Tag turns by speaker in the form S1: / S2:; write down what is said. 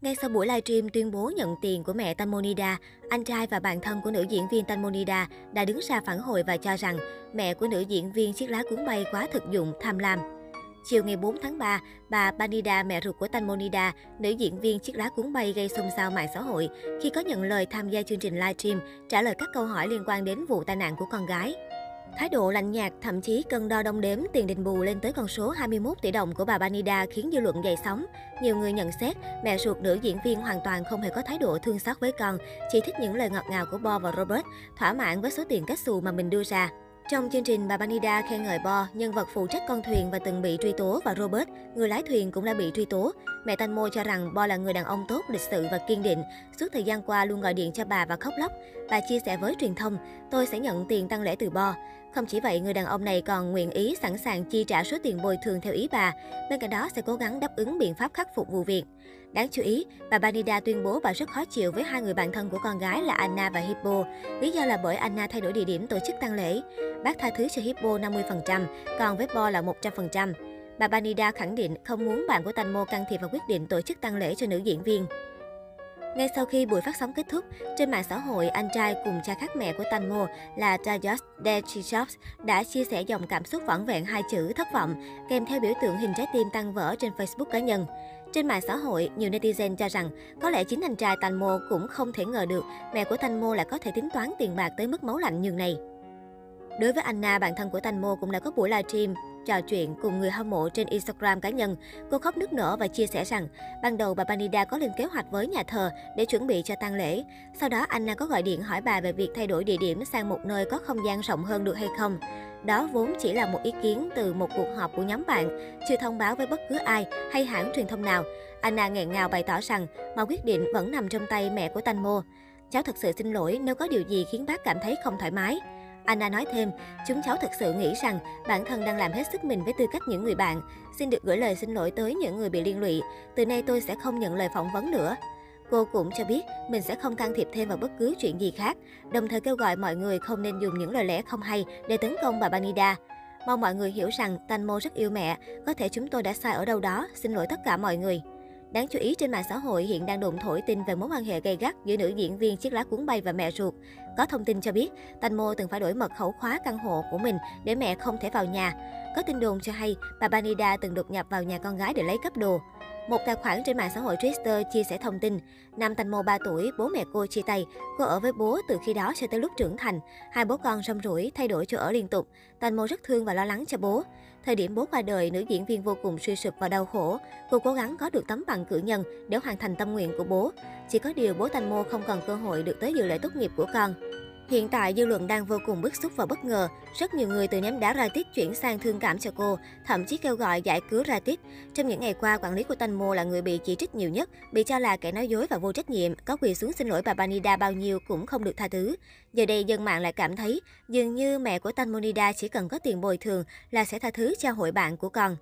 S1: Ngay sau buổi livestream tuyên bố nhận tiền của mẹ Tanmonida, anh trai và bạn thân của nữ diễn viên Tanmonida đã đứng ra phản hồi và cho rằng mẹ của nữ diễn viên chiếc lá cuốn bay quá thực dụng, tham lam. Chiều ngày 4 tháng 3, bà Banida, mẹ ruột của Tanmonida, nữ diễn viên chiếc lá cuốn bay gây xôn xao mạng xã hội khi có nhận lời tham gia chương trình livestream trả lời các câu hỏi liên quan đến vụ tai nạn của con gái. Thái độ lạnh nhạt, thậm chí cân đo đong đếm tiền đền bù lên tới con số 21 tỷ đồng của bà Banida khiến dư luận dậy sóng. Nhiều người nhận xét, mẹ ruột nữ diễn viên hoàn toàn không hề có thái độ thương xót với con, chỉ thích những lời ngọt ngào của Bo và Robert, thỏa mãn với số tiền kết xù mà mình đưa ra. Trong chương trình, bà Banida khen ngợi Bo, nhân vật phụ trách con thuyền và từng bị truy tố và Robert, người lái thuyền cũng đã bị truy tố. Mẹ Tanmo cho rằng Bo là người đàn ông tốt, lịch sự và kiên định. Suốt thời gian qua luôn gọi điện cho bà và khóc lóc. Bà chia sẻ với truyền thông, tôi sẽ nhận tiền tăng lễ từ Bo. Không chỉ vậy, người đàn ông này còn nguyện ý sẵn sàng chi trả số tiền bồi thường theo ý bà. Bên cạnh đó sẽ cố gắng đáp ứng biện pháp khắc phục vụ việc. Đáng chú ý, bà Banida tuyên bố bà rất khó chịu với hai người bạn thân của con gái là Anna và Hippo. Lý do là bởi Anna thay đổi địa điểm tổ chức tang lễ. Bác tha thứ cho Hippo 50%, còn với Bo là 100%. Bà Banida khẳng định không muốn bạn của Tanmo can thiệp vào quyết định tổ chức tang lễ cho nữ diễn viên. Ngay sau khi buổi phát sóng kết thúc, trên mạng xã hội, anh trai cùng cha khác mẹ của Tanmo là Tajos Dechichops đã chia sẻ dòng cảm xúc vỏn vẹn hai chữ thất vọng, kèm theo biểu tượng hình trái tim tan vỡ trên Facebook cá nhân. Trên mạng xã hội, nhiều netizen cho rằng có lẽ chính anh trai Tanmo cũng không thể ngờ được mẹ của Tanmo lại có thể tính toán tiền bạc tới mức máu lạnh như này. Đối với Anna, bạn thân của Tanmo cũng đã có buổi livestream trò chuyện cùng người hâm mộ trên Instagram cá nhân. Cô khóc nức nở và chia sẻ rằng, ban đầu bà Banida có lên kế hoạch với nhà thờ để chuẩn bị cho tang lễ. Sau đó Anna có gọi điện hỏi bà về việc thay đổi địa điểm sang một nơi có không gian rộng hơn được hay không. Đó vốn chỉ là một ý kiến từ một cuộc họp của nhóm bạn, chưa thông báo với bất cứ ai hay hãng truyền thông nào. Anna nghẹn ngào bày tỏ rằng, mọi quyết định vẫn nằm trong tay mẹ của Tanmo. Cháu thật sự xin lỗi nếu có điều gì khiến bác cảm thấy không thoải mái. Anna nói thêm, chúng cháu thật sự nghĩ rằng bản thân đang làm hết sức mình với tư cách những người bạn. Xin được gửi lời xin lỗi tới những người bị liên lụy. Từ nay tôi sẽ không nhận lời phỏng vấn nữa. Cô cũng cho biết mình sẽ không can thiệp thêm vào bất cứ chuyện gì khác, đồng thời kêu gọi mọi người không nên dùng những lời lẽ không hay để tấn công bà Banida. Mong mọi người hiểu rằng Tanmo rất yêu mẹ, có thể chúng tôi đã sai ở đâu đó, xin lỗi tất cả mọi người. Đáng chú ý trên mạng xã hội hiện đang đồn thổi tin về mối quan hệ gay gắt giữa nữ diễn viên chiếc lá cuốn bay và mẹ ruột. Có thông tin cho biết, Tanmo từng phải đổi mật khẩu khóa căn hộ của mình để mẹ không thể vào nhà. Có tin đồn cho hay, bà Banida từng đột nhập vào nhà con gái để lấy cắp đồ. Một tài khoản trên mạng xã hội Twitter chia sẻ thông tin, Nam Tanmo 3 tuổi, bố mẹ cô chia tay. Cô ở với bố từ khi đó cho tới lúc trưởng thành. Hai bố con rong rủi, thay đổi chỗ ở liên tục. Tanmo rất thương và lo lắng cho bố. Thời điểm bố qua đời, nữ diễn viên vô cùng suy sụp và đau khổ. Cô cố gắng có được tấm bằng cử nhân để hoàn thành tâm nguyện của bố. Chỉ có điều bố Tanmo không còn cơ hội được tới dự lễ tốt nghiệp của con. Hiện tại dư luận đang vô cùng bức xúc và bất ngờ. Rất nhiều người từ ném đá Ratit chuyển sang thương cảm cho cô, thậm chí kêu gọi giải cứu Ratit. Trong những ngày qua, quản lý của Tanmo là người bị chỉ trích nhiều nhất, bị cho là kẻ nói dối và vô trách nhiệm, có quỳ xuống xin lỗi bà Banida bao nhiêu cũng không được tha thứ. Giờ đây dân mạng lại cảm thấy dường như mẹ của Tanmonida chỉ cần có tiền bồi thường là sẽ tha thứ cho hội bạn của con.